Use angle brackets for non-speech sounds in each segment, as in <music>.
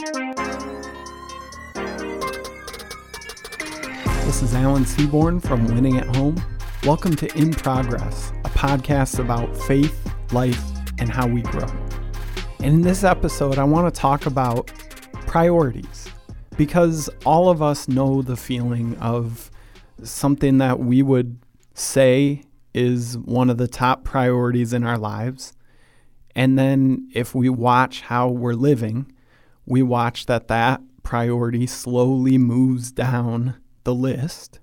This is Alan Seaborn from Winning at Home. Welcome to In Progress, a podcast about faith, life, and how we grow. And in this episode, I want to talk about priorities because all of us know the feeling of something that we would say is one of the top priorities in our lives. And then if we watch how we're living, we watch that that priority slowly moves down the list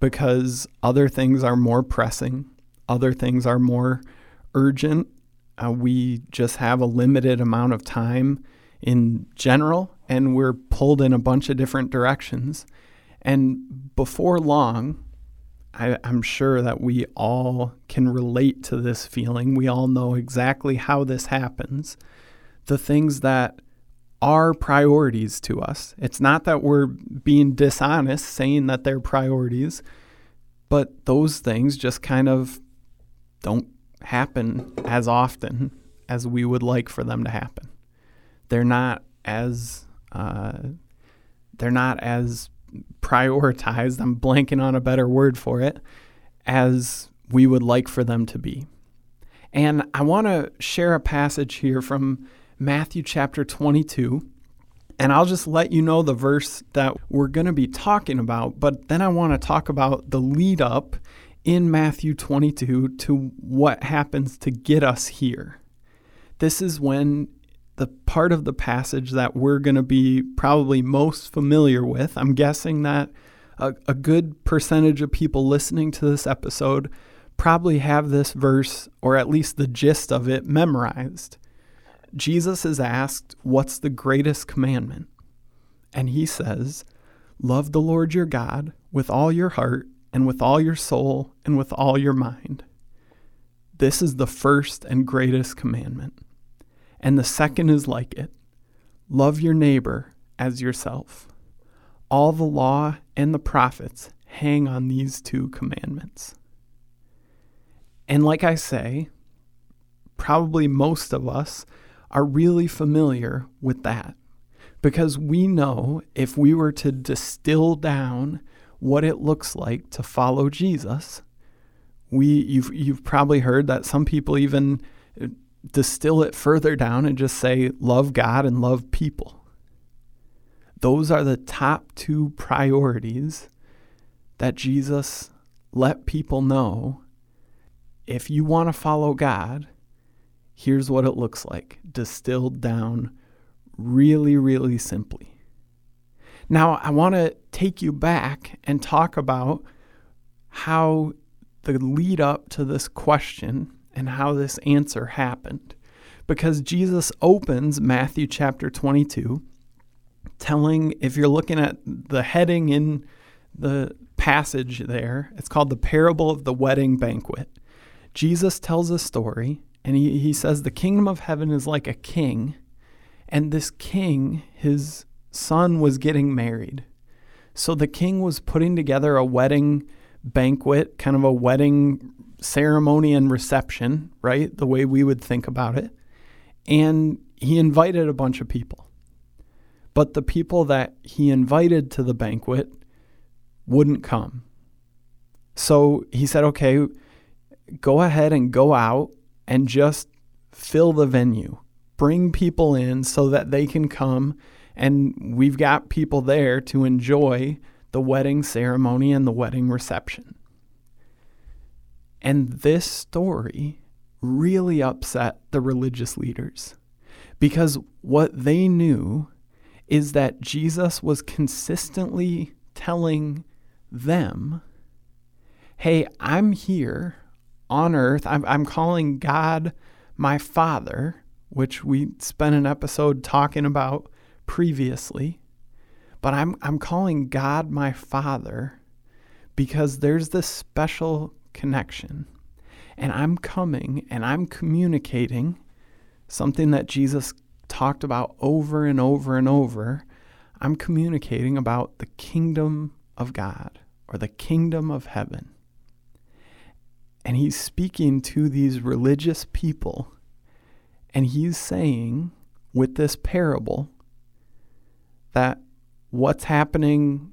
because other things are more pressing, other things are more urgent. Uh, we just have a limited amount of time in general, and we're pulled in a bunch of different directions. And before long, I, am sure that we all can relate to this feeling. We all know exactly how this happens. The things that are priorities to us. It's not that we're being dishonest saying that they're priorities, but those things just kind of don't happen as often as we would like for them to happen. They're not as uh, they're not as prioritized. I'm blanking on a better word for it as we would like for them to be. And I want to share a passage here from Matthew chapter 22. And I'll just let you know the verse that we're going to be talking about, but then I want to talk about the lead up in Matthew 22 to what happens to get us here. This is when the part of the passage that we're going to be probably most familiar with. I'm guessing that a, a, good percentage of people listening to this episode probably have this verse, or at least the gist of it, memorized. Jesus is asked, What's the greatest commandment? And he says, Love the Lord your God with all your heart, and with all your soul, and with all your mind. This is the first and greatest commandment. And the second is like it love your neighbor as yourself. All the law and the prophets hang on these two commandments. And like I say, probably most of us are really familiar with that because we know if we were to distill down what it looks like to follow Jesus, we you've you've probably heard that some people even uh, distill it further down and just say love God and love people. Those are the top two priorities that Jesus let people know if you want to follow God, here's what it looks like, distilled down really, really simply. Now, I want to take you back and talk about how the lead up to this question and how this answer happened. Because Jesus opens Matthew chapter 22 telling, if you're looking at the heading in the passage there, it's called the parable of the wedding banquet. Jesus tells a story and he, he says the kingdom of heaven is like a king, and this king, his son was getting married. So the king was putting together a wedding banquet, kind of a wedding ceremony and reception, right? The way we would think about it. And he invited a bunch of people. But the people that he invited to the banquet wouldn't come. So he said, okay, go ahead and go out and just fill the venue. Bring people in so that they can come and we've got people there to enjoy the wedding ceremony and the wedding reception. And this story really upset the religious leaders because what they knew is that Jesus was consistently telling them, Hey, I'm here on earth. I'm, I'm calling God my Father, which we spent an episode talking about previously. But I'm, I'm calling God my Father because there's this special connection. And I'm coming and I'm communicating something that Jesus talked about over and over and over. I'm communicating about the kingdom of God or the kingdom of heaven. And he's speaking to these religious people. And he's saying with this parable that what's happening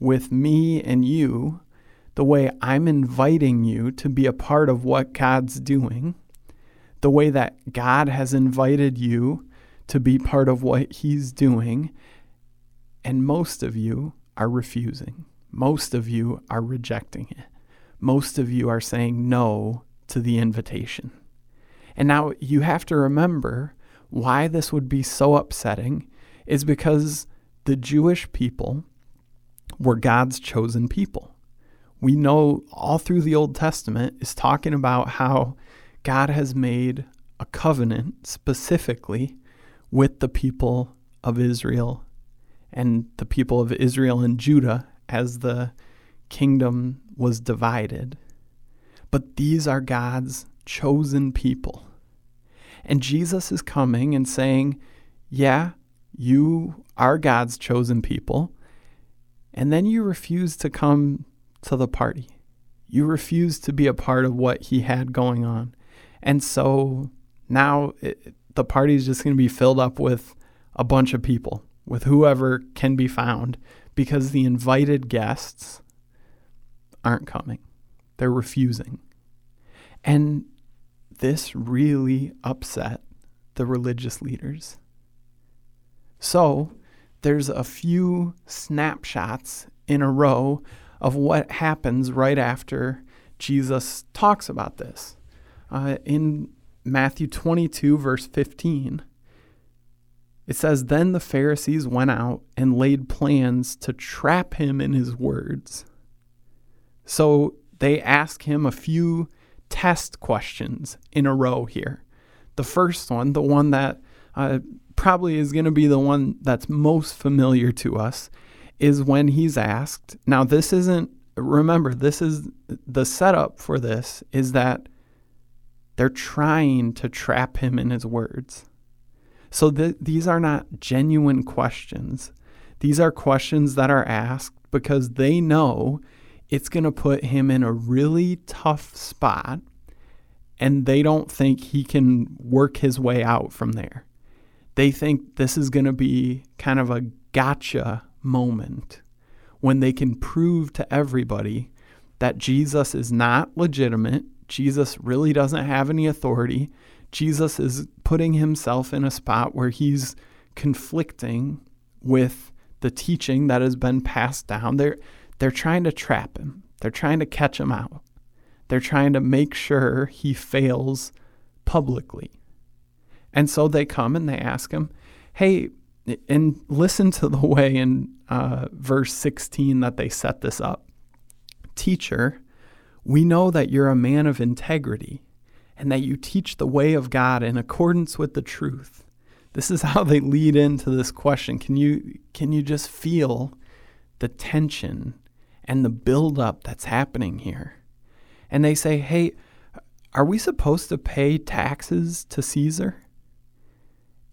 with me and you, the way I'm inviting you to be a part of what God's doing, the way that God has invited you to be part of what He's doing, and most of you are refusing. Most of you are rejecting it. Most of you are saying no to the invitation. And now you have to remember why this would be so upsetting is because the Jewish people were God's chosen people. We know all through the Old Testament is talking about how God has made a covenant specifically with the people of Israel and the people of Israel and Judah as the kingdom was divided. But these are God's chosen people. And Jesus is coming and saying, Yeah, you are God's chosen people. And then you refuse to come to the party. You refuse to be a part of what he had going on. And so now it, the party is just going to be filled up with a bunch of people, with whoever can be found, because the invited guests aren't coming. They're refusing. And this really upset the religious leaders. So there's a few snapshots in a row of what happens right after Jesus talks about this. Uh, in Matthew 22, verse 15, it says, Then the Pharisees went out and laid plans to trap him in his words. So they ask him a few test questions in a row here. The first one, the one that uh, probably is going to be the one that's most familiar to us, is when he's asked. Now, this isn't, remember, this is the setup for this is that they're trying to trap him in his words. So th- these are not genuine questions. These are questions that are asked because they know it's going to put him in a really tough spot and they don't think he can work his way out from there. They think this is going to be kind of a gotcha moment when they can prove to everybody that Jesus is not legitimate, Jesus really doesn't have any authority, Jesus is putting himself in a spot where he's conflicting with the teaching that has been passed down. They're they're trying to trap him. They're trying to catch him out. They're trying to make sure he fails publicly. And so they come and they ask him, hey, and listen to the way in uh, verse 16 that they set this up. Teacher, we know that you're a man of integrity and that you teach the way of God in accordance with the truth. This is <laughs> how they lead into this question. Can you can you just feel the tension and the buildup that's happening here? And they say, "Hey, are we supposed to pay taxes to Caesar?"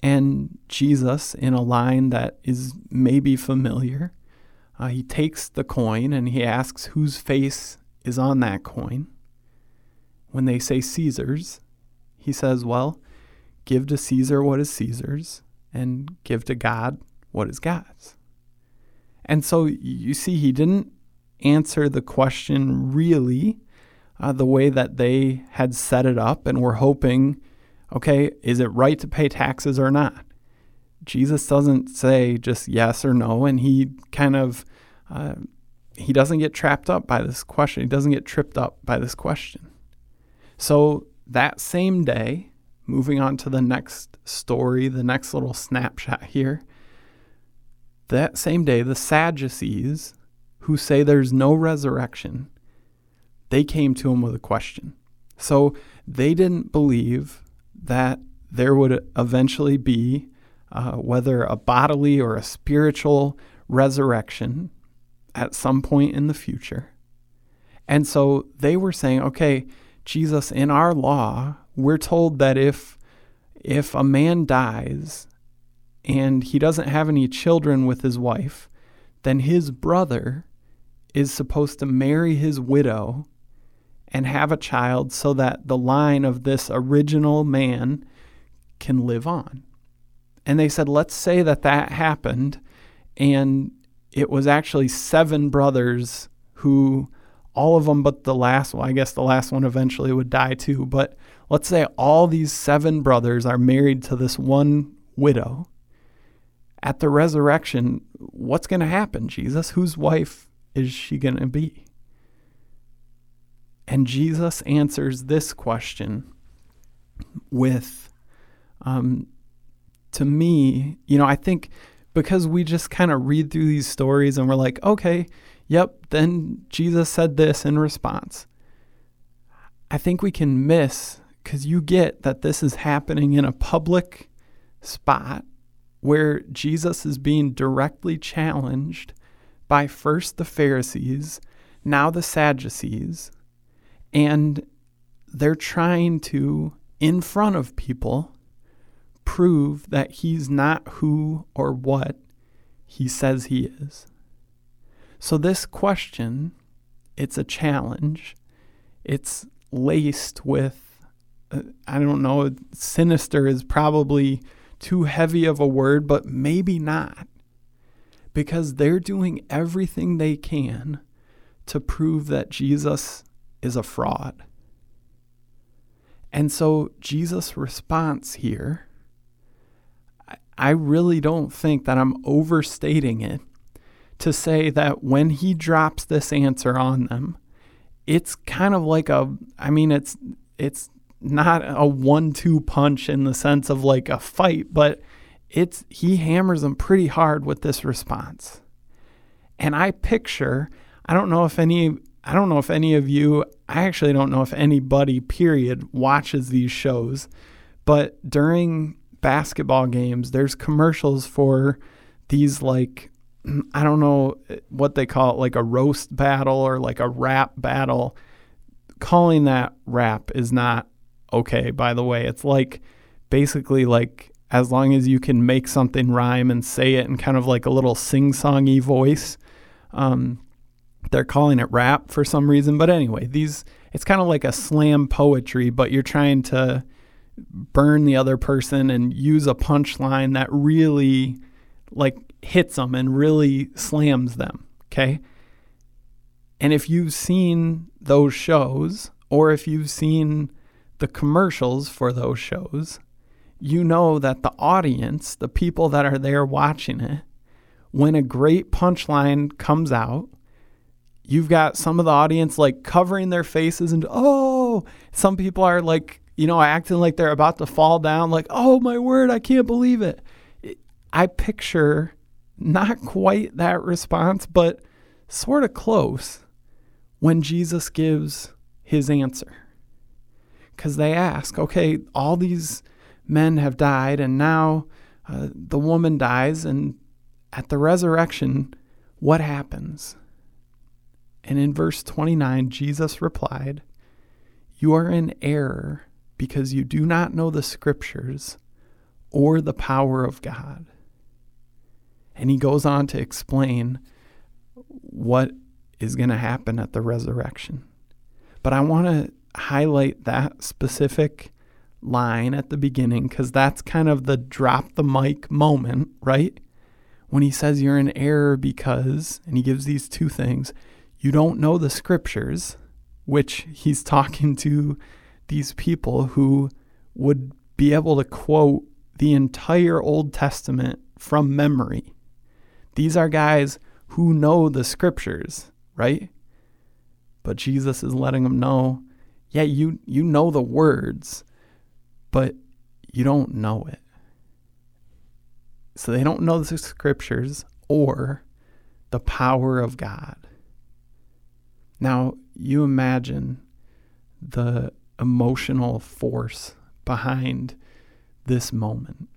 And Jesus, in a line that is maybe familiar, uh, he takes the coin and he asks whose face is on that coin. When they say Caesar's, he says, Well, give to Caesar what is Caesar's, and give to God what is God's. And so you see, he didn't answer the question really uh, the way that they had set it up and were hoping okay, is it right to pay taxes or not? Jesus doesn't say just yes or no, and he kind of uh, he doesn't get trapped up by this question. He doesn't get tripped up by this question. So that same day, moving on to the next story, the next little snapshot here. That same day, the Sadducees, who say there's no resurrection, they came to him with a question. So they didn't believe that there would eventually be, uh, whether a bodily or a spiritual resurrection at some point in the future. And so they were saying, okay, Jesus, in our law, we're told that if if a man dies and he doesn't have any children with his wife, then his brother is supposed to marry his widow and have a child so that the line of this original man can live on. And they said, let's say that that happened and it was actually seven brothers who all of them but the last one, I guess the last one eventually would die too, but let's say all these seven brothers are married to this one widow. At the resurrection, what's going to happen, Jesus? Whose wife is she going to be? And Jesus answers this question with, um, to me, you know, I think because we just kind of read through these stories and we're like, okay, yep, then Jesus said this in response. I think we can miss because you get that this is happening in a public spot where Jesus is being directly challenged by first the Pharisees, now the Sadducees, and they're trying to, in front of people, prove that he's not who or what he says he is. So, this question, it's a challenge. It's laced with, uh, I don't know, sinister is probably too heavy of a word, but maybe not. Because they're doing everything they can to prove that Jesus is a fraud. And so Jesus' response here, I really don't think that I'm overstating it to say that when he drops this answer on them, it's kind of like a I mean it's it's not a one-two punch in the sense of like a fight, but it's he hammers them pretty hard with this response. And I picture, I don't know if any I don't know if any of you, I actually don't know if anybody period watches these shows, but during basketball games, there's commercials for these like I don't know what they call it, like a roast battle or like a rap battle. Calling that rap is not okay, by the way. It's like basically like as long as you can make something rhyme and say it in kind of like a little sing songy voice. Um, they're calling it rap for some reason. But anyway, these it's kind of like a slam poetry, but you're trying to burn the other person and use a punchline that really like hits them and really slams them. Okay. And if you've seen those shows, or if you've seen the commercials for those shows, you know that the audience, the people that are there watching it, when a great punchline comes out, you've got some of the audience like covering their faces and, oh, some people are like, you know, acting like they're about to fall down, like, oh my word, I can't believe it. I picture not quite that response, but sort of close when Jesus gives his answer. Because they ask, okay, all these men have died, and now uh, the woman dies, and at the resurrection, what happens? And in verse 29, Jesus replied, You are in error because you do not know the scriptures or the power of God. And he goes on to explain what is going to happen at the resurrection. But I want to highlight that specific line at the beginning because that's kind of the drop the mic moment, right? When he says you're in error because, and he gives these two things, you don't know the scriptures, which he's <laughs> talking to these people who would be able to quote the entire Old Testament from memory. These are guys who know the scriptures, right? But Jesus is letting them know, yeah, you you know the words, but you don't know it. So they don't know the scriptures or the power of God. Now, you imagine the emotional force behind this moment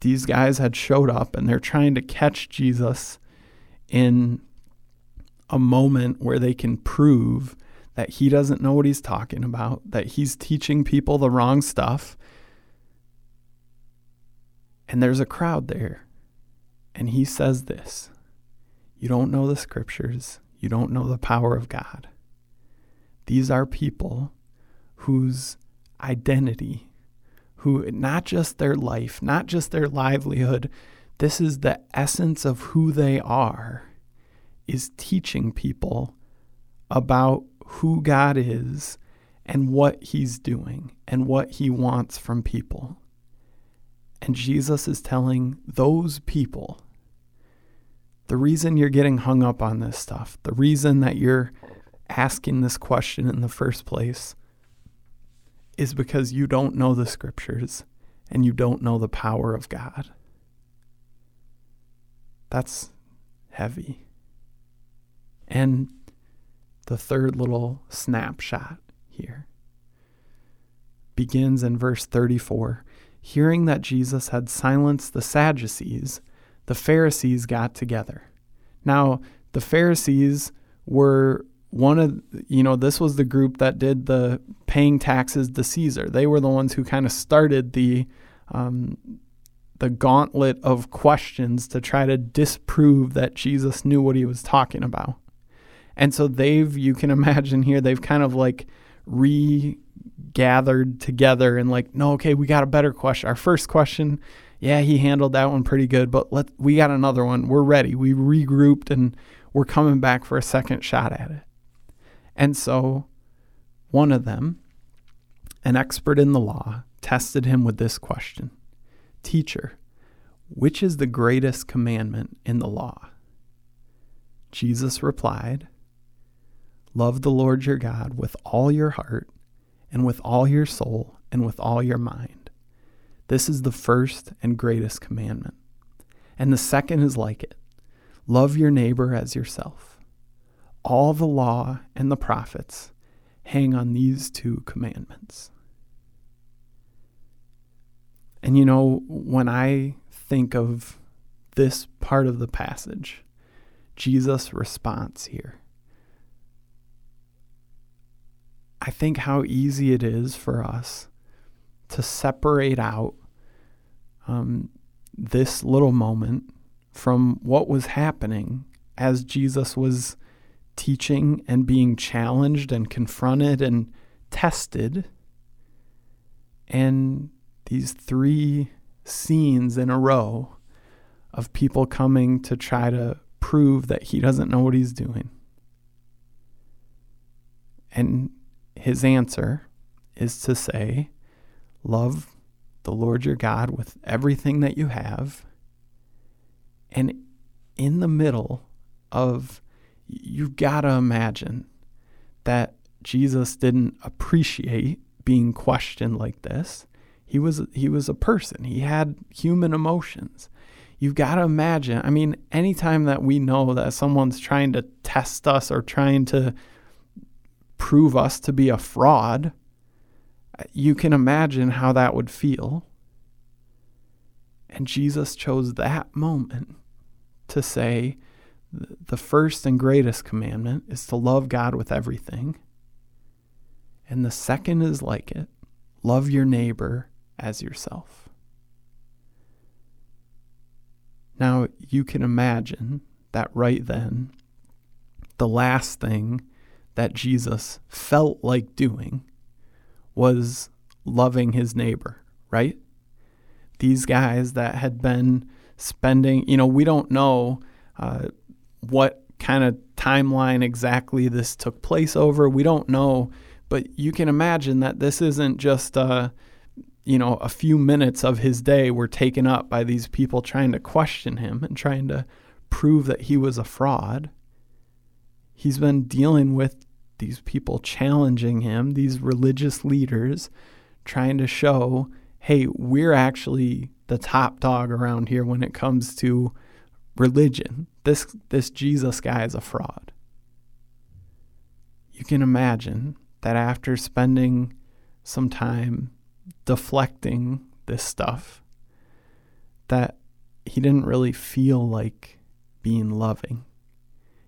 these guys had showed up and they're trying to catch Jesus in a moment where they can prove that he doesn't know what he's talking about, that he's teaching people the wrong stuff. And there's a crowd there. And he says this You don't know the scriptures, you don't know the power of God. These are people whose identity who not just their life, not just their livelihood, This is the essence of who they are is teaching people about who God is and what he's doing and what he wants from people. And Jesus is telling those people the reason you're getting hung up on this stuff, the reason that you're asking this question in the first place, is because you don't know the scriptures and you don't know the power of God. That's heavy. And the third little snapshot here begins in verse 34. Hearing that Jesus had silenced the Sadducees, the Pharisees got together. Now, the Pharisees were one of, you know, this was the group that did the paying taxes to Caesar. They were the ones who kind of started the, um, the gauntlet of questions to try to disprove that Jesus knew what he was talking about. And so they've, you can <laughs> imagine here, they've kind of like regathered together and like, no, okay, we got a better question. Our first question, yeah, he handled that one pretty good, but let we got another one. We're ready. We regrouped and we're coming back for a second shot at it. And so one of them, an expert in the law, tested him with this question Teacher, which is the greatest commandment in the law? Jesus replied, Love the Lord your God with all your heart, and with all your soul, and with all your mind. This is the first and greatest commandment. And the second is like it love your neighbor as yourself. All the law and the prophets hang on these two commandments. And you know, when I think of this part of the passage, Jesus' response here, I think how easy it is for us to separate out um, this little moment from what was happening as Jesus was teaching and being challenged and confronted and tested. And these three scenes in a row of people coming to try to prove that he doesn't know what he's doing. And his answer is to say, Love the Lord your God with everything that you have. And in the middle of, you've got to imagine that Jesus didn't appreciate being questioned like this. He was he was a person. He had human emotions. You've got to imagine. I mean, anytime that we know that someone's trying to test us or trying to prove us to be a fraud, you can imagine how that would feel. And Jesus chose that moment to say, the first and greatest commandment is to love God with everything. And the second is like it love your neighbor as yourself. Now, you can imagine that right then, the last thing that Jesus felt like doing was loving his neighbor, right? These guys that had been spending, you know, we don't know uh, what kind of timeline exactly this took place over. We don't know, but you can imagine that this isn't just, uh, you know, a few minutes of his day were taken up by these people trying to question him and trying to prove that he was a fraud. He's been dealing with these people challenging him, these religious leaders trying to show, hey, we're actually the top dog around here when it comes to religion. This this Jesus guy is a fraud. You can imagine that after spending some time deflecting this stuff that he didn't really feel like being loving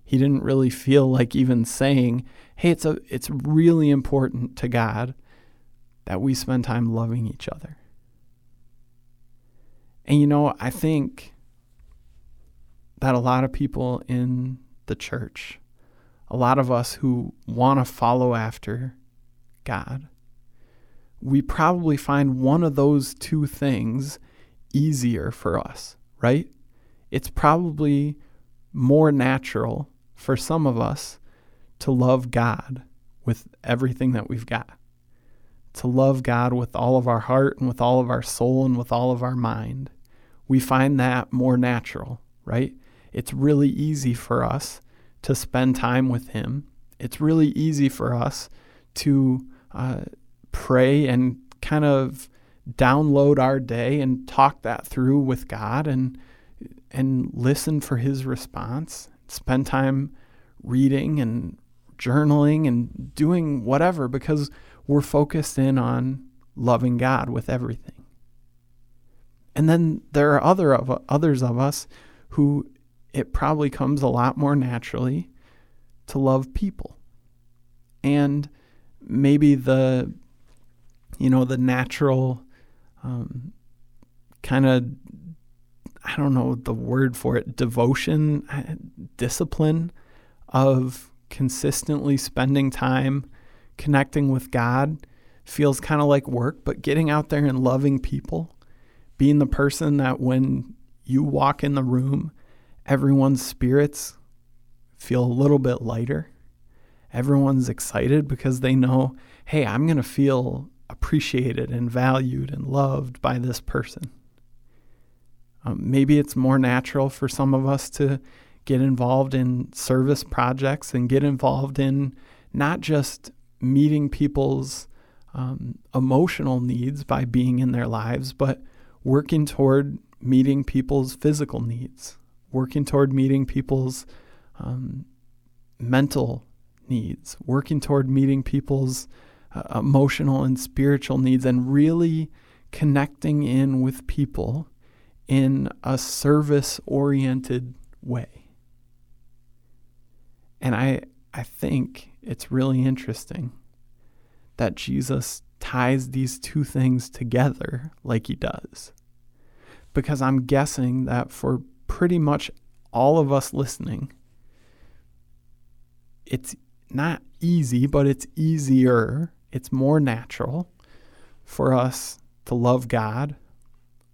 he didn't really feel like even saying, "Hey, it's a it's really important to God that we spend time loving each other." And you know, I think that a lot of people in the church, a lot of us who want to follow after God, we probably find one of those two things easier for us, right? it's probably more natural for some of us to love God with everything that we've got, to love God with all of our heart and with all of our soul and with all of our mind. We find that more natural, right? It's really easy for us to spend time with Him. It's really easy for us to uh, pray and kind of download our day and talk that through with God and and listen for his response. Spend time reading and journaling and doing whatever because we're focused in on loving God with everything. And then there are other of others of us who it probably comes a lot more naturally to love people. And maybe the you know the natural um, kind of I don't know the word for it devotion discipline of consistently spending time connecting with God feels kind of like work but getting out there and loving people being the person that when you walk in the room everyone's spirits feel a little bit lighter everyone's excited because they know hey I'm going to feel appreciated and valued and loved by this person. Um, maybe it's more natural for some of us to get involved in service projects and get involved in not just meeting people's um, emotional needs by being in their lives, but working toward meeting people's physical needs, working toward meeting people's um, mental needs, working toward meeting people's uh, emotional and spiritual needs and really connecting in with people in a service oriented way. And I I think it's really interesting that Jesus ties these two things together like he does. Because I'm guessing that for pretty much all of us listening, it's not easy, but it's easier it's more natural for us to love God,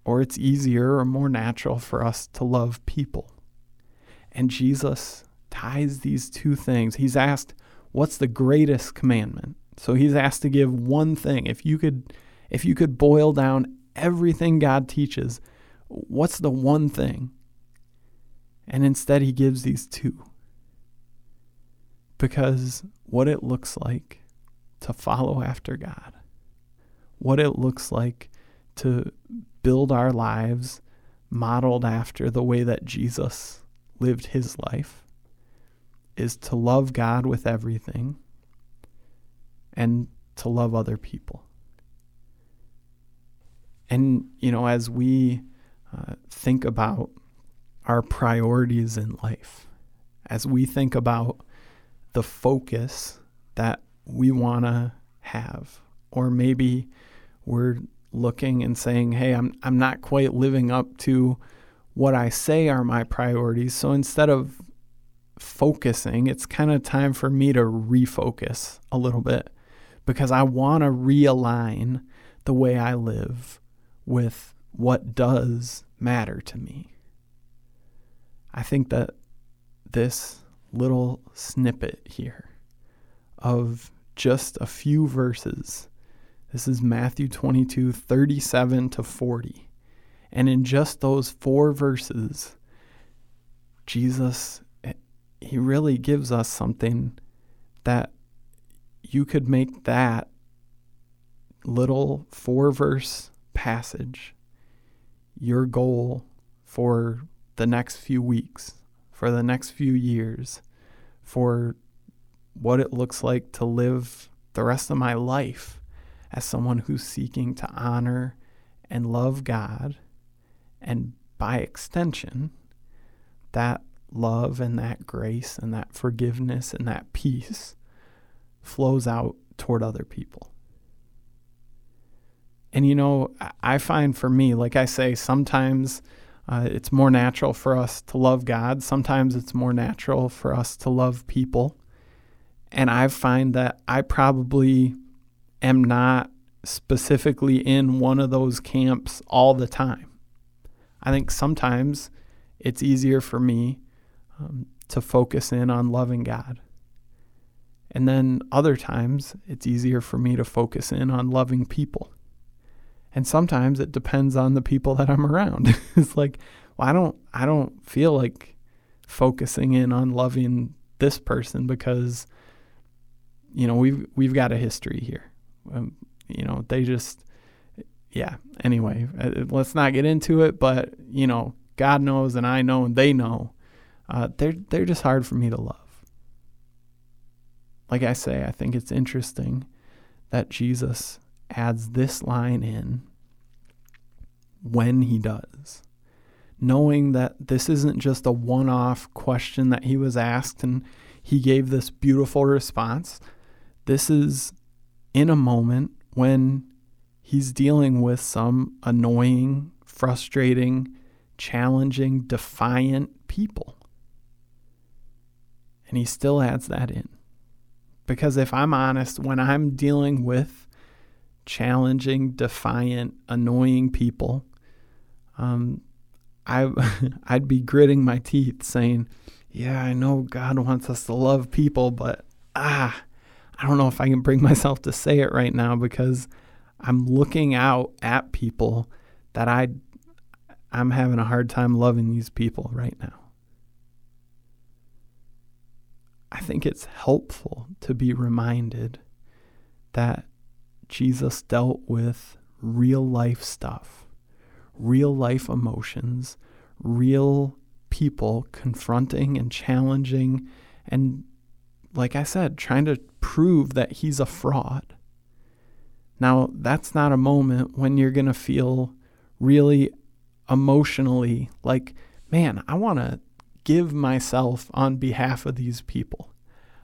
or it's easier or more natural for us to love people. And Jesus ties these two things. He's asked, What's the greatest commandment? So he's asked to give one thing. If you could if you could boil down everything God teaches, what's the one thing? And instead he gives these two. Because what it looks like to follow after God, what it looks like to build our lives modeled after the way that Jesus lived his life is to love God with everything and to love other people. And, you know, as we uh, think about our priorities in life, as we think about the focus that we want to have. Or maybe we're looking and saying, "Hey, I'm I'm not quite living up to what I say are my priorities." So instead of focusing, it's kind of time for me to refocus a little bit because I want to realign the way I live with what does matter to me. I think that this little snippet here of just a few verses. This is Matthew 22, 37 to 40. And in just those four verses, Jesus, he really gives us something that you could make that little four verse passage your goal for the next few weeks, for the next few years, for what it looks like to live the rest of my life as someone who's seeking to honor and love God, and by extension, that love and that grace and that forgiveness and that peace flows out toward other people. And you know, I find for me, like I say, sometimes uh, it's more natural for us to love God, sometimes it's more natural for us to love people. And I find that I probably am not specifically in one of those camps all the time. I think sometimes it's easier for me um, to focus in on loving God. And then other times, it's easier for me to focus in on loving people. And sometimes it depends on the people that I'm around. <laughs> it's like, well, I don't, I don't feel like focusing in on loving this person because, you know, we've we've got a history here. Um, you know, they just, yeah. Anyway, uh, let's not get into it. But you know, God knows, and I know, and they know. Uh, they're they're just hard for me to love like I say, I think it's interesting that Jesus adds this line in when he does, knowing that this isn't just a one off question that he was asked and he gave this beautiful response. This is in a moment when he's dealing with some annoying, frustrating, challenging, defiant people. And he still adds that in. Because if I'm honest, when I'm dealing with challenging, defiant, annoying people, um, I <laughs> I'd be gritting my teeth, saying, "Yeah, I know God wants us to love people, but ah, I don't know if I can bring <laughs> myself to say it right now because I'm looking out at people that I I'm having a hard time loving these people right now." I think it's helpful to be reminded that Jesus dealt with real life stuff, real life emotions, real people confronting and challenging and like I said, trying to prove that he's a fraud. Now, that's not a moment when you're going to feel really emotionally like, man, I want to give myself on behalf of these people.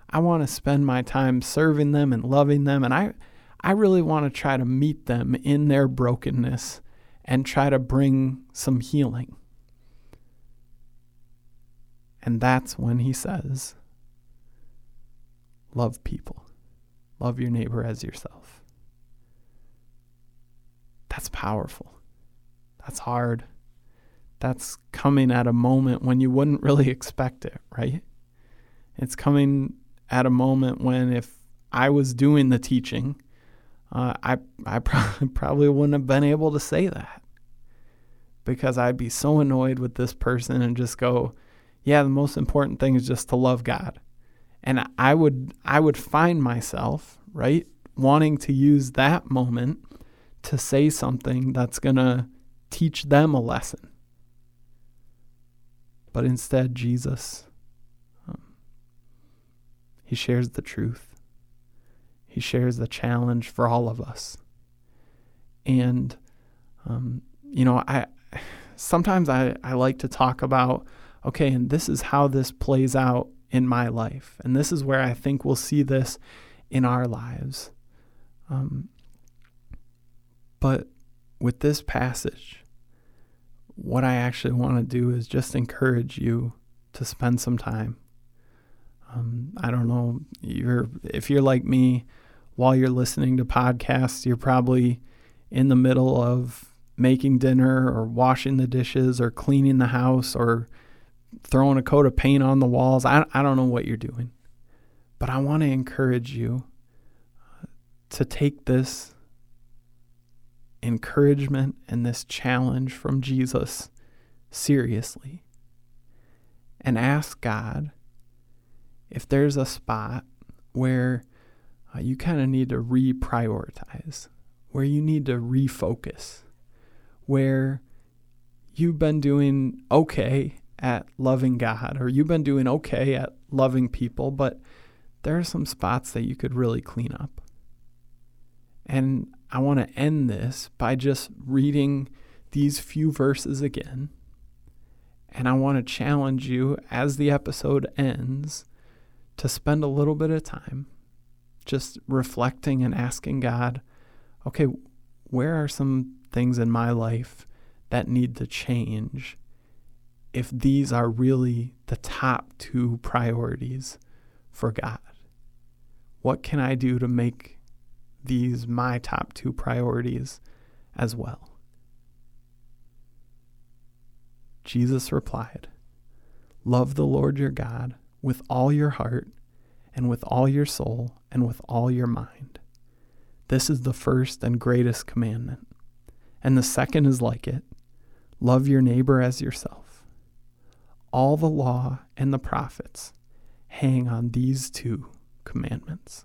I want to spend my time serving them and loving them and I I really want to try to meet them in their brokenness and try to bring some healing. And that's when he says, Love people. Love your neighbor as yourself. That's powerful. That's hard that's coming at a moment when you wouldn't really expect it, right? It's coming at a moment when if I was doing the teaching, uh, I I <laughs> probably wouldn't have been able to say that because I'd be so annoyed with this person and just go, yeah, the most important thing is just to love God, and I would I would find myself right wanting to use that moment to say something that's gonna teach them a lesson but instead, Jesus, um, he shares the truth. He shares the challenge for all of us. And, um, you know, I <sighs> sometimes I, I like to talk about, okay, and this is how this plays out in my life. And this is where I think we'll see this in our lives. Um, but with this passage, what I actually want to do is just encourage you to spend some time. Um, I don't know, you're if you're like me, while you're listening to podcasts, you're probably in the middle of making dinner or washing the dishes or cleaning the house or throwing a coat of paint on the walls. I, I don't know what you're doing, but I want to encourage you uh, to take this encouragement and this challenge from Jesus seriously and ask God if there's a spot where uh, you kind of need to reprioritize, where you need to refocus, where you've been doing okay at loving God or you've been doing okay at loving people, but there are some spots that you could really clean up. And I want to end this by just reading these few verses again. And I want to challenge you as the episode ends to spend a little bit of time just reflecting and asking God, okay, where are some things in my life that need to change if these are really the top two priorities for God? What can I do to make these my top two priorities as well? Jesus replied, Love the Lord your God with all your heart, and with all your soul, and with all your mind. This is the first and greatest commandment. And the second is like it love your neighbor as yourself all the law and the prophets hang on these two commandments.